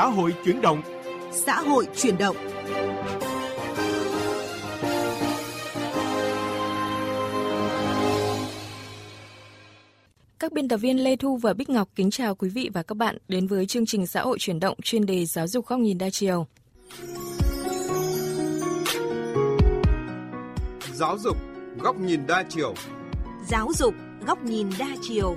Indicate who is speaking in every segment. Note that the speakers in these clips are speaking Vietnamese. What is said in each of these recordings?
Speaker 1: Xã hội chuyển động.
Speaker 2: Xã hội chuyển động.
Speaker 3: Các biên tập viên Lê Thu và Bích Ngọc kính chào quý vị và các bạn đến với chương trình Xã hội chuyển động chuyên đề giáo dục góc nhìn đa chiều.
Speaker 4: Giáo dục góc nhìn đa chiều.
Speaker 2: Giáo dục góc nhìn đa chiều.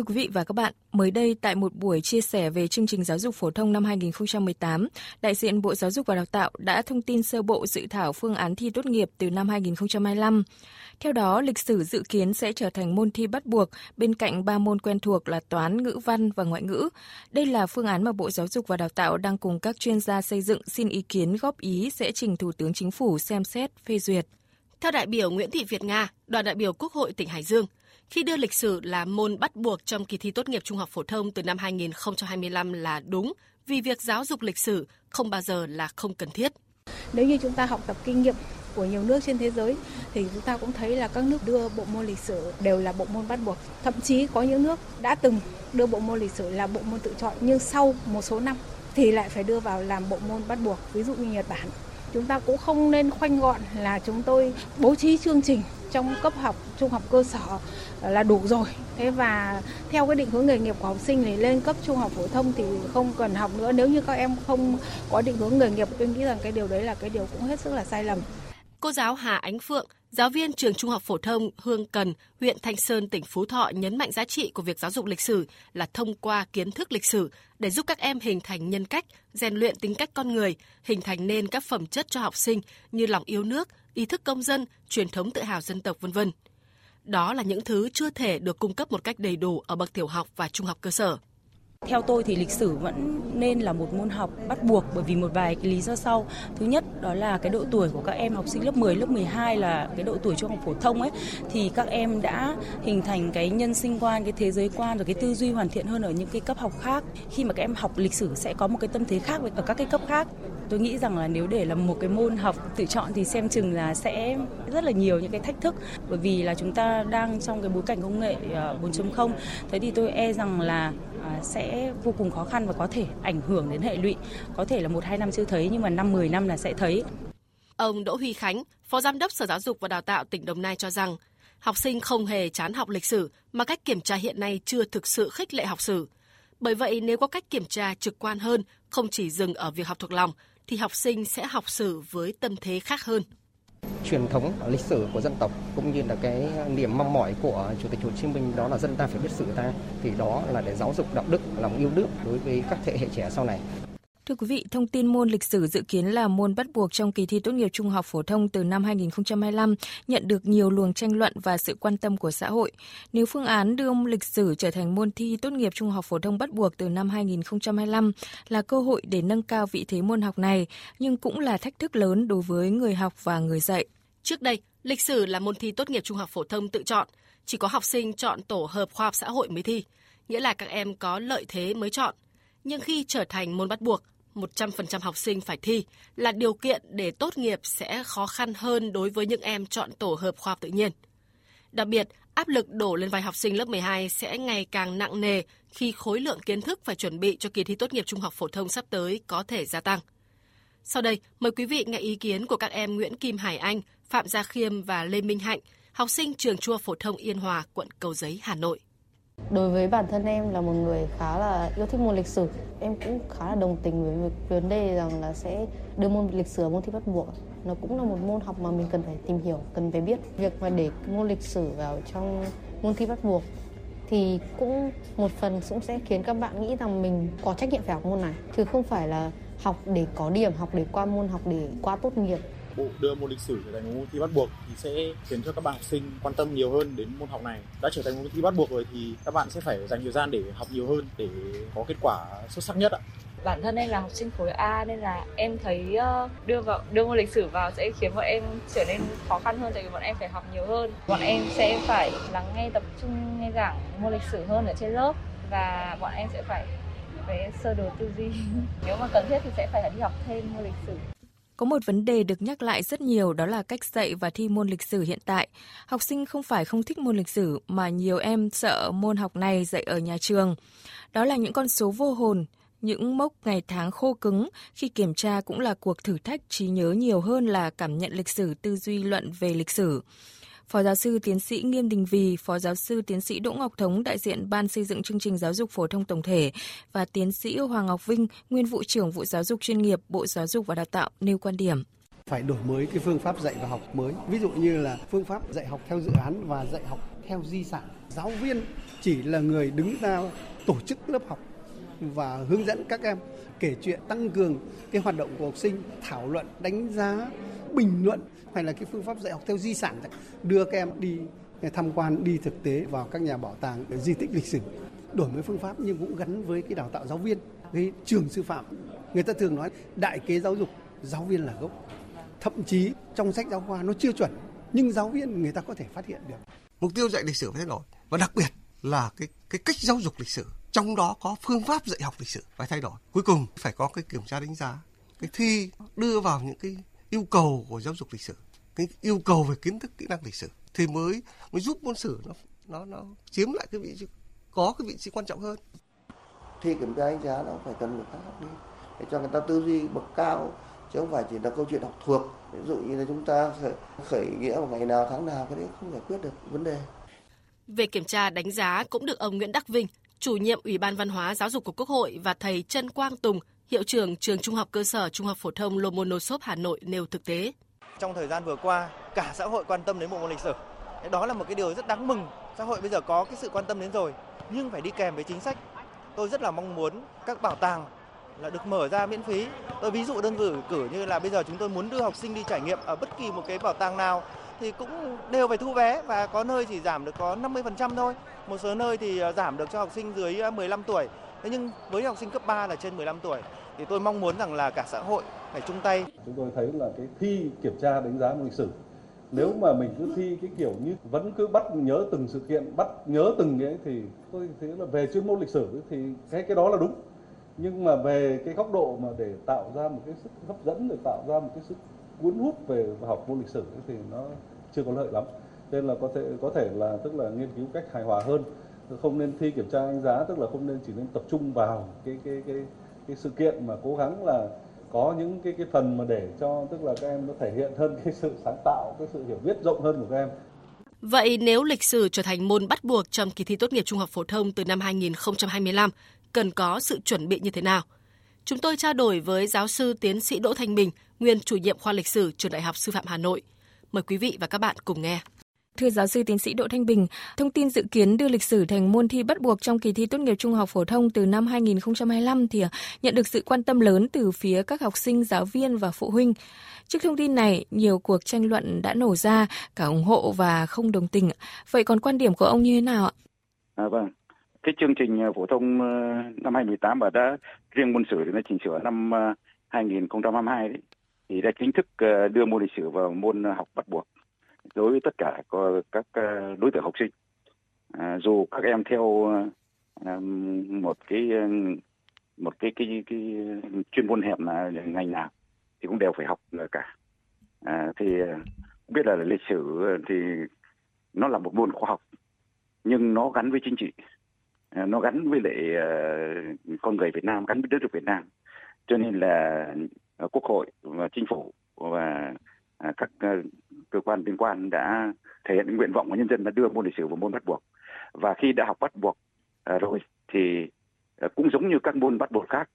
Speaker 3: Thưa quý vị và các bạn, mới đây tại một buổi chia sẻ về chương trình giáo dục phổ thông năm 2018, đại diện Bộ Giáo dục và Đào tạo đã thông tin sơ bộ dự thảo phương án thi tốt nghiệp từ năm 2025. Theo đó, lịch sử dự kiến sẽ trở thành môn thi bắt buộc bên cạnh ba môn quen thuộc là toán, ngữ văn và ngoại ngữ. Đây là phương án mà Bộ Giáo dục và Đào tạo đang cùng các chuyên gia xây dựng xin ý kiến góp ý sẽ trình Thủ tướng Chính phủ xem xét phê duyệt.
Speaker 5: Theo đại biểu Nguyễn Thị Việt Nga, đoàn đại biểu Quốc hội tỉnh Hải Dương, khi đưa lịch sử là môn bắt buộc trong kỳ thi tốt nghiệp trung học phổ thông từ năm 2025 là đúng, vì việc giáo dục lịch sử không bao giờ là không cần thiết.
Speaker 6: Nếu như chúng ta học tập kinh nghiệm của nhiều nước trên thế giới thì chúng ta cũng thấy là các nước đưa bộ môn lịch sử đều là bộ môn bắt buộc. Thậm chí có những nước đã từng đưa bộ môn lịch sử là bộ môn tự chọn nhưng sau một số năm thì lại phải đưa vào làm bộ môn bắt buộc, ví dụ như Nhật Bản. Chúng ta cũng không nên khoanh gọn là chúng tôi bố trí chương trình trong cấp học trung học cơ sở là đủ rồi. Thế và theo cái định hướng nghề nghiệp của học sinh thì lên cấp trung học phổ thông thì không cần học nữa. Nếu như các em không có định hướng nghề nghiệp, tôi nghĩ rằng cái điều đấy là cái điều cũng hết sức là sai lầm.
Speaker 5: Cô giáo Hà Ánh Phượng, giáo viên trường Trung học phổ thông Hương Cần, huyện Thanh Sơn, tỉnh Phú Thọ nhấn mạnh giá trị của việc giáo dục lịch sử là thông qua kiến thức lịch sử để giúp các em hình thành nhân cách, rèn luyện tính cách con người, hình thành nên các phẩm chất cho học sinh như lòng yêu nước, ý thức công dân, truyền thống tự hào dân tộc vân vân. Đó là những thứ chưa thể được cung cấp một cách đầy đủ ở bậc tiểu học và trung học cơ sở.
Speaker 7: Theo tôi thì lịch sử vẫn nên là một môn học bắt buộc bởi vì một vài cái lý do sau. Thứ nhất đó là cái độ tuổi của các em học sinh lớp 10, lớp 12 là cái độ tuổi trung học phổ thông ấy thì các em đã hình thành cái nhân sinh quan, cái thế giới quan và cái tư duy hoàn thiện hơn ở những cái cấp học khác. Khi mà các em học lịch sử sẽ có một cái tâm thế khác với ở các cái cấp khác. Tôi nghĩ rằng là nếu để là một cái môn học tự chọn thì xem chừng là sẽ rất là nhiều những cái thách thức bởi vì là chúng ta đang trong cái bối cảnh công nghệ à, 4.0. Thế thì tôi e rằng là à, sẽ vô cùng khó khăn và có thể ảnh hưởng đến hệ lụy. Có thể là một hai năm chưa thấy nhưng mà năm 10 năm là sẽ thấy.
Speaker 5: Ông Đỗ Huy Khánh, Phó Giám đốc Sở Giáo dục và Đào tạo tỉnh Đồng Nai cho rằng học sinh không hề chán học lịch sử mà cách kiểm tra hiện nay chưa thực sự khích lệ học sử. Bởi vậy nếu có cách kiểm tra trực quan hơn, không chỉ dừng ở việc học thuộc lòng, thì học sinh sẽ học sử với tâm thế khác hơn.
Speaker 8: Truyền thống lịch sử của dân tộc cũng như là cái niềm mong mỏi của chủ tịch Hồ Chí Minh đó là dân ta phải biết sử ta, thì đó là để giáo dục đạo đức, lòng yêu nước đối với các thế hệ trẻ sau này.
Speaker 3: Thưa quý vị, thông tin môn lịch sử dự kiến là môn bắt buộc trong kỳ thi tốt nghiệp trung học phổ thông từ năm 2025 nhận được nhiều luồng tranh luận và sự quan tâm của xã hội. Nếu phương án đưa lịch sử trở thành môn thi tốt nghiệp trung học phổ thông bắt buộc từ năm 2025 là cơ hội để nâng cao vị thế môn học này, nhưng cũng là thách thức lớn đối với người học và người dạy.
Speaker 5: Trước đây, lịch sử là môn thi tốt nghiệp trung học phổ thông tự chọn, chỉ có học sinh chọn tổ hợp khoa học xã hội mới thi, nghĩa là các em có lợi thế mới chọn. Nhưng khi trở thành môn bắt buộc, 100% học sinh phải thi là điều kiện để tốt nghiệp sẽ khó khăn hơn đối với những em chọn tổ hợp khoa học tự nhiên. Đặc biệt, áp lực đổ lên vai học sinh lớp 12 sẽ ngày càng nặng nề khi khối lượng kiến thức phải chuẩn bị cho kỳ thi tốt nghiệp trung học phổ thông sắp tới có thể gia tăng. Sau đây, mời quý vị nghe ý kiến của các em Nguyễn Kim Hải Anh, Phạm Gia Khiêm và Lê Minh Hạnh, học sinh trường Trung học phổ thông Yên Hòa, quận Cầu Giấy, Hà Nội.
Speaker 9: Đối với bản thân em là một người khá là yêu thích môn lịch sử, em cũng khá là đồng tình với việc vấn đề rằng là sẽ đưa môn lịch sử môn thi bắt buộc. Nó cũng là một môn học mà mình cần phải tìm hiểu, cần phải biết. Việc mà để môn lịch sử vào trong môn thi bắt buộc thì cũng một phần cũng sẽ khiến các bạn nghĩ rằng mình có trách nhiệm phải học môn này chứ không phải là học để có điểm, học để qua môn, học để qua tốt nghiệp
Speaker 10: bộ đưa môn lịch sử trở thành môn thi bắt buộc thì sẽ khiến cho các bạn học sinh quan tâm nhiều hơn đến môn học này. Đã trở thành môn thi bắt buộc rồi thì các bạn sẽ phải dành thời gian để học nhiều hơn để có kết quả xuất sắc nhất ạ.
Speaker 11: Bản thân em là học sinh khối A nên là em thấy ờ, đưa vào, đưa môn lịch sử vào sẽ khiến bọn em trở nên khó khăn hơn tại vì bọn em phải học nhiều hơn. Bọn em sẽ phải lắng nghe tập trung, nghe giảng môn lịch sử hơn ở trên lớp và bọn em sẽ phải về sơ đồ tư duy. Nếu mà cần thiết thì sẽ phải đi học thêm môn lịch sử
Speaker 3: có một vấn đề được nhắc lại rất nhiều đó là cách dạy và thi môn lịch sử hiện tại. Học sinh không phải không thích môn lịch sử mà nhiều em sợ môn học này dạy ở nhà trường. Đó là những con số vô hồn, những mốc ngày tháng khô cứng khi kiểm tra cũng là cuộc thử thách trí nhớ nhiều hơn là cảm nhận lịch sử tư duy luận về lịch sử. Phó giáo sư tiến sĩ Nghiêm Đình Vì, Phó giáo sư tiến sĩ Đỗ Ngọc Thống, đại diện Ban xây dựng chương trình giáo dục phổ thông tổng thể và tiến sĩ Hoàng Ngọc Vinh, nguyên vụ trưởng vụ giáo dục chuyên nghiệp Bộ Giáo dục và Đào tạo nêu quan điểm
Speaker 1: phải đổi mới cái phương pháp dạy và học mới. Ví dụ như là phương pháp dạy học theo dự án và dạy học theo di sản. Giáo viên chỉ là người đứng ra tổ chức lớp học và hướng dẫn các em kể chuyện tăng cường cái hoạt động của học sinh, thảo luận, đánh giá, bình luận hay là cái phương pháp dạy học theo di sản đưa các em đi tham quan đi thực tế vào các nhà bảo tàng di tích lịch sử. Đổi mới phương pháp nhưng cũng gắn với cái đào tạo giáo viên cái trường sư phạm. Người ta thường nói đại kế giáo dục giáo viên là gốc. Thậm chí trong sách giáo khoa nó chưa chuẩn nhưng giáo viên người ta có thể phát hiện được.
Speaker 12: Mục tiêu dạy lịch sử phải thay đổi và đặc biệt là cái cái cách giáo dục lịch sử trong đó có phương pháp dạy học lịch sử phải thay đổi. Cuối cùng phải có cái kiểm tra đánh giá cái thi đưa vào những cái yêu cầu của giáo dục lịch sử cái yêu cầu về kiến thức kỹ năng lịch sử thì mới mới giúp môn sử nó nó nó chiếm lại cái vị trí có cái vị trí quan trọng hơn.
Speaker 13: Thi kiểm tra đánh giá nó phải cần một khác đi để cho người ta tư duy bậc cao chứ không phải chỉ là câu chuyện học thuộc. Ví dụ như là chúng ta khởi, khởi nghĩa vào ngày nào tháng nào cái đấy không giải quyết được vấn đề.
Speaker 5: Về kiểm tra đánh giá cũng được ông Nguyễn Đắc Vinh, chủ nhiệm Ủy ban Văn hóa Giáo dục của Quốc hội và thầy Trân Quang Tùng, hiệu trưởng trường Trung học cơ sở Trung học phổ thông Lomonosov Hà Nội nêu thực tế.
Speaker 14: Trong thời gian vừa qua, cả xã hội quan tâm đến bộ môn lịch sử. Đó là một cái điều rất đáng mừng. Xã hội bây giờ có cái sự quan tâm đến rồi, nhưng phải đi kèm với chính sách. Tôi rất là mong muốn các bảo tàng là được mở ra miễn phí. Tôi ví dụ đơn cử cử như là bây giờ chúng tôi muốn đưa học sinh đi trải nghiệm ở bất kỳ một cái bảo tàng nào thì cũng đều phải thu vé và có nơi chỉ giảm được có 50% thôi. Một số nơi thì ờ, giảm được cho học sinh dưới ờ, 15 tuổi. Thế nhưng với học sinh cấp 3 là trên 15 tuổi thì tôi mong muốn rằng là cả xã hội phải chung tay.
Speaker 15: Chúng tôi thấy là cái thi kiểm tra đánh giá môn lịch sử, nếu mà mình cứ thi cái kiểu như vẫn cứ bắt nhớ từng sự kiện, bắt nhớ từng cái thì tôi thấy là về chuyên môn lịch sử thì cái cái đó là đúng nhưng mà về cái góc độ mà để tạo ra một cái sức hấp dẫn, để tạo ra một cái sức cuốn hút về học môn lịch sử thì nó chưa có lợi lắm nên là có thể có thể là tức là nghiên cứu cách hài hòa hơn không nên thi kiểm tra đánh giá tức là không nên chỉ nên tập trung vào cái cái cái cái sự kiện mà cố gắng là có những cái cái phần mà để cho tức là các em nó thể hiện hơn cái sự sáng tạo cái sự hiểu biết rộng hơn của các em
Speaker 5: Vậy nếu lịch sử trở thành môn bắt buộc trong kỳ thi tốt nghiệp trung học phổ thông từ năm 2025, cần có sự chuẩn bị như thế nào? Chúng tôi trao đổi với giáo sư tiến sĩ Đỗ Thanh Bình, nguyên chủ nhiệm khoa lịch sử trường Đại học Sư phạm Hà Nội. Mời quý vị và các bạn cùng nghe.
Speaker 3: Thưa giáo sư tiến sĩ Đỗ Thanh Bình, thông tin dự kiến đưa lịch sử thành môn thi bắt buộc trong kỳ thi tốt nghiệp trung học phổ thông từ năm 2025 thì nhận được sự quan tâm lớn từ phía các học sinh, giáo viên và phụ huynh. Trước thông tin này, nhiều cuộc tranh luận đã nổ ra, cả ủng hộ và không đồng tình. Vậy còn quan điểm của ông như thế nào ạ?
Speaker 16: À, vâng, cái chương trình phổ thông ờ, năm 2018 và đã riêng môn sử thì nó chỉnh sửa năm 2022 ờ, đấy, thì đã chính thức ờ, đưa môn lịch sử vào môn học bắt buộc đối với tất cả các ờ, đối tượng học sinh. À, dù các em theo ờ, một cái một cái cái cái chuyên môn hẹp là ngành nào thì cũng đều phải học cả. À, thì biết là lịch sử thì nó là một môn khoa học nhưng nó gắn với chính trị à, nó gắn với lại con người Việt Nam gắn với đất nước Việt Nam cho nên là Ờ, quốc hội và chính phủ và à, các ờ, cơ quan liên quan đã thể hiện nguyện vọng của nhân dân là đưa môn lịch sử vào môn bắt buộc. Và khi đã học bắt buộc à, rồi thì ờ, cũng giống như các môn bắt buộc khác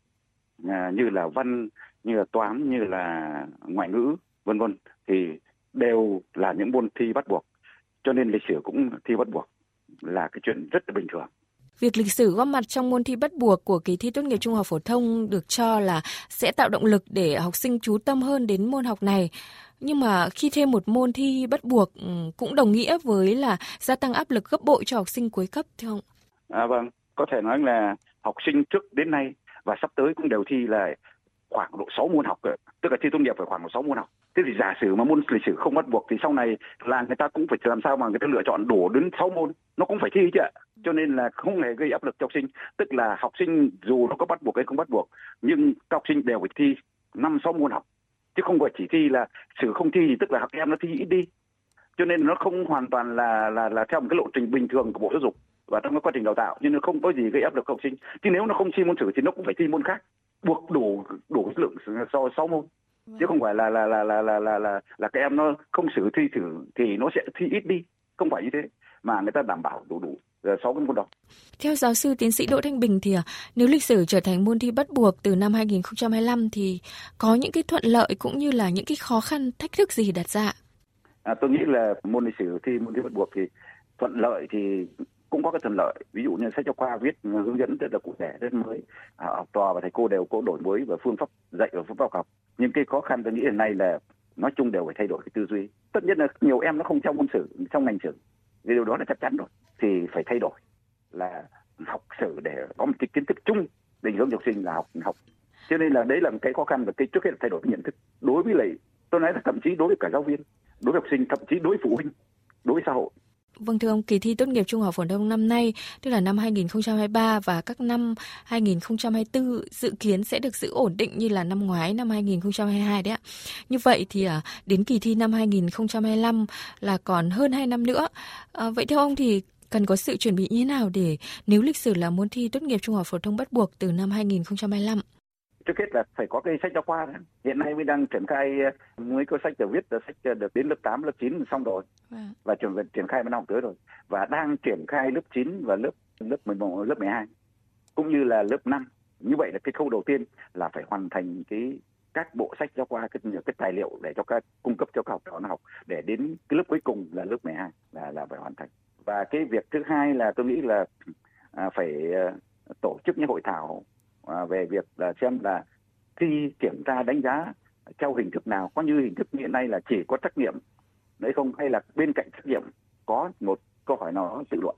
Speaker 16: à, như là văn, như là toán, như là ngoại ngữ, vân vân, thì đều là những môn thi bắt buộc. Cho nên lịch sử cũng thi bắt buộc là cái chuyện rất là bình thường.
Speaker 3: Việc lịch sử góp mặt trong môn thi bắt buộc của kỳ thi tốt nghiệp trung học phổ thông được cho là sẽ tạo động lực để học sinh chú tâm hơn đến môn học này. Nhưng mà khi thêm một môn thi bắt buộc ừ, cũng đồng nghĩa với là gia tăng áp lực gấp bội cho học sinh cuối cấp thưa ông?
Speaker 16: À vâng, có thể nói là học sinh trước đến nay và sắp tới cũng đều thi là khoảng độ 6 môn học, tức là thi tốt nghiệp phải khoảng độ 6 môn học. Thế thì giả sử mà môn lịch sử không bắt buộc thì sau này là người ta cũng phải làm sao mà người ta lựa chọn đủ đến 6 môn, nó cũng phải thi chứ ạ cho nên là không hề gây áp lực cho học sinh. Tức là học sinh dù nó có bắt buộc hay không bắt buộc nhưng các học sinh đều phải thi năm sáu môn học. Chứ không phải chỉ thi là xử không thi thì tức là học em nó thi ít đi. Cho nên nó không hoàn toàn là là là theo một cái lộ trình bình thường của bộ giáo dục và trong cái quá trình đào tạo. Nhưng nó không có gì gây áp lực học sinh. Chứ nếu nó không thi môn sử thì nó cũng phải thi môn khác. Buộc đủ đủ lượng so sáu môn. Chứ vâng. không phải là là là là là là là, là các em nó không xử thi thử thì nó sẽ thi ít đi. Không phải như thế. Mà người ta đảm bảo đủ đủ sáu cái môn đó.
Speaker 3: Theo giáo sư tiến sĩ Đỗ Thanh Bình thì à, nếu lịch sử trở thành môn thi bắt buộc từ năm 2025 thì có những cái thuận lợi cũng như là những cái khó khăn thách thức gì đặt ra?
Speaker 16: À, tôi nghĩ là môn lịch sử thi môn thi bắt buộc thì thuận lợi thì cũng có cái thuận lợi. Ví dụ như sách giáo khoa viết hướng dẫn rất là cụ thể rất mới. À, học trò và thầy cô đều có đổi mới và phương pháp dạy và phương pháp học. Nhưng cái khó khăn tôi nghĩ hiện nay là nói chung đều phải thay đổi cái tư duy. Tất nhiên là nhiều em nó không trong môn sử trong ngành sử. Điều đó là chắc chắn rồi thì phải thay đổi là học sử để có một cái kiến thức chung định hướng học sinh là học học cho nên là đấy là một cái khó khăn và cái trước hết là thay đổi cái nhận thức đối với lại tôi nói là thậm chí đối với cả giáo viên đối với học sinh thậm chí đối với phụ huynh đối với xã hội
Speaker 3: Vâng thưa ông, kỳ thi tốt nghiệp trung học phổ thông năm nay, tức là năm 2023 và các năm 2024 dự kiến sẽ được giữ ổn định như là năm ngoái năm 2022 đấy ạ. Như vậy thì à, đến kỳ thi năm 2025 là còn hơn 2 năm nữa. À, vậy theo ông thì cần có sự chuẩn bị như thế nào để nếu lịch sử là môn thi tốt nghiệp trung học phổ thông bắt buộc từ năm 2025?
Speaker 16: trước hết là phải có cái sách giáo khoa hiện nay mới đang triển khai mới có sách được viết được sách được đến lớp 8, lớp 9 xong rồi. À. và chuẩn bị triển khai năm học tới rồi. Và đang triển khai lớp 9 và lớp lớp 11, lớp 12 cũng như là lớp 5 như vậy là cái khâu đầu tiên là phải hoàn thành cái các bộ sách giáo khoa cái, cái tài liệu để cho các cung cấp cho các học trò nó học để đến cái lớp cuối cùng là lớp 12 là là phải hoàn thành và cái việc thứ hai là tôi nghĩ là à, phải à, tổ chức những hội thảo à, về việc là xem là khi kiểm tra đánh giá theo hình thức nào có như hình thức hiện nay là chỉ có trách nhiệm đấy không? Hay là bên cạnh trách nhiệm có một câu hỏi nào tự luận?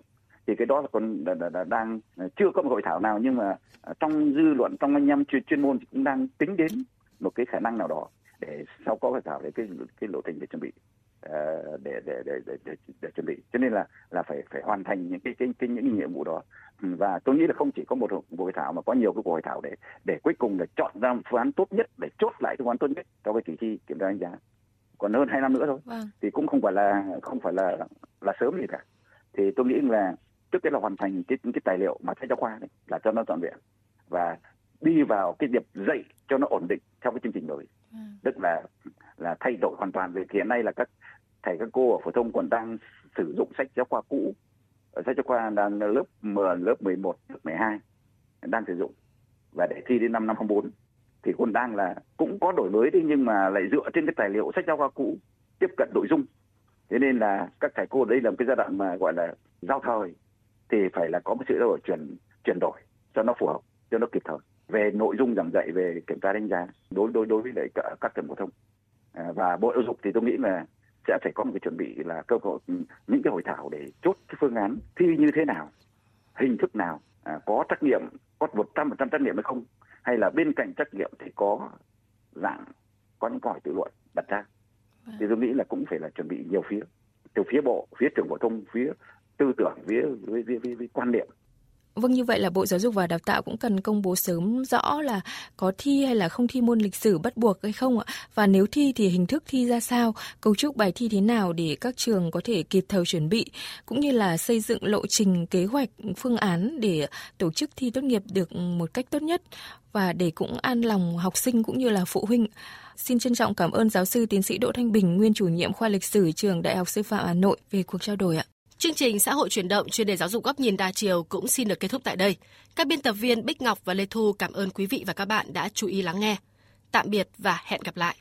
Speaker 16: Thì cái đó là còn là, là, là đang à, chưa có một hội thảo nào nhưng mà à, trong dư luận trong anh em chuyên, chuyên môn cũng đang tính đến một cái khả năng nào đó để sau có hội thảo để cái cái lộ trình để chuẩn bị để, để, để, để, để, để chuẩn bị. Cho nên là là phải phải hoàn thành những cái, cái, cái những nhiệm vụ đó. Và tôi nghĩ là không chỉ có một cuộc hội thảo mà có nhiều cái cuộc hội thảo để để cuối cùng là chọn ra một phương án tốt nhất để chốt lại phương án tốt nhất cho cái kỳ thi kiểm tra đánh giá. Còn hơn hai năm nữa thôi. Vâng. thì cũng không phải là không phải là là sớm gì cả. Thì tôi nghĩ là trước tiên là hoàn thành cái cái tài liệu mà sách giáo khoa đấy là cho nó toàn vẹn. Và đi vào cái việc dạy cho nó ổn định theo cái chương trình mới. ừ. Vâng. tức là là thay đổi hoàn toàn về hiện nay là các thầy các cô ở phổ thông còn đang sử dụng sách giáo khoa cũ ờ, sách giáo khoa đang lớp 10, lớp 11, lớp 12 đang sử dụng. Và để thi đến năm năm 2024 thì còn đang là cũng có đổi mới đấy nhưng mà lại dựa trên cái tài liệu sách giáo khoa cũ tiếp cận nội dung. Thế nên là các thầy cô đây là một cái giai đoạn mà gọi là giao thời thì phải là có một sự đổi chuyển chuyển đổi cho nó phù hợp cho nó kịp thời về nội dung giảng dạy về kiểm tra đánh giá đối đối đối với lại các trường phổ thông. À, và bộ giáo dục thì tôi nghĩ là sẽ phải có một cái chuẩn bị là cơ hội những cái hội thảo để chốt cái phương án thi như thế nào hình thức nào à, có trắc nghiệm có một trăm phần trăm trắc nghiệm hay không hay là bên cạnh trắc nghiệm thì có dạng có những câu hỏi tự luận đặt ra. Thì tôi nghĩ là cũng phải là chuẩn bị nhiều phía từ phía bộ phía trường phổ thông phía tư tưởng phía với, với, với, với quan điểm
Speaker 3: Vâng như vậy là Bộ Giáo dục và Đào tạo cũng cần công bố sớm rõ là có thi hay là không thi môn lịch sử bắt buộc hay không ạ? Và nếu thi thì hình thức thi ra sao, cấu trúc bài thi thế nào để các trường có thể kịp thời chuẩn bị cũng như là xây dựng lộ trình kế hoạch phương án để tổ chức thi tốt nghiệp được một cách tốt nhất và để cũng an lòng học sinh cũng như là phụ huynh. Xin trân trọng cảm ơn giáo sư tiến sĩ Đỗ Thanh Bình, nguyên chủ nhiệm khoa lịch sử trường Đại học Sư phạm Hà Nội về cuộc trao đổi ạ.
Speaker 5: Chương trình xã hội chuyển động, chuyên đề giáo dục góc nhìn đa chiều cũng xin được kết thúc tại đây. Các biên tập viên Bích Ngọc và Lê Thu cảm ơn quý vị và các bạn đã chú ý lắng nghe. Tạm biệt và hẹn gặp lại.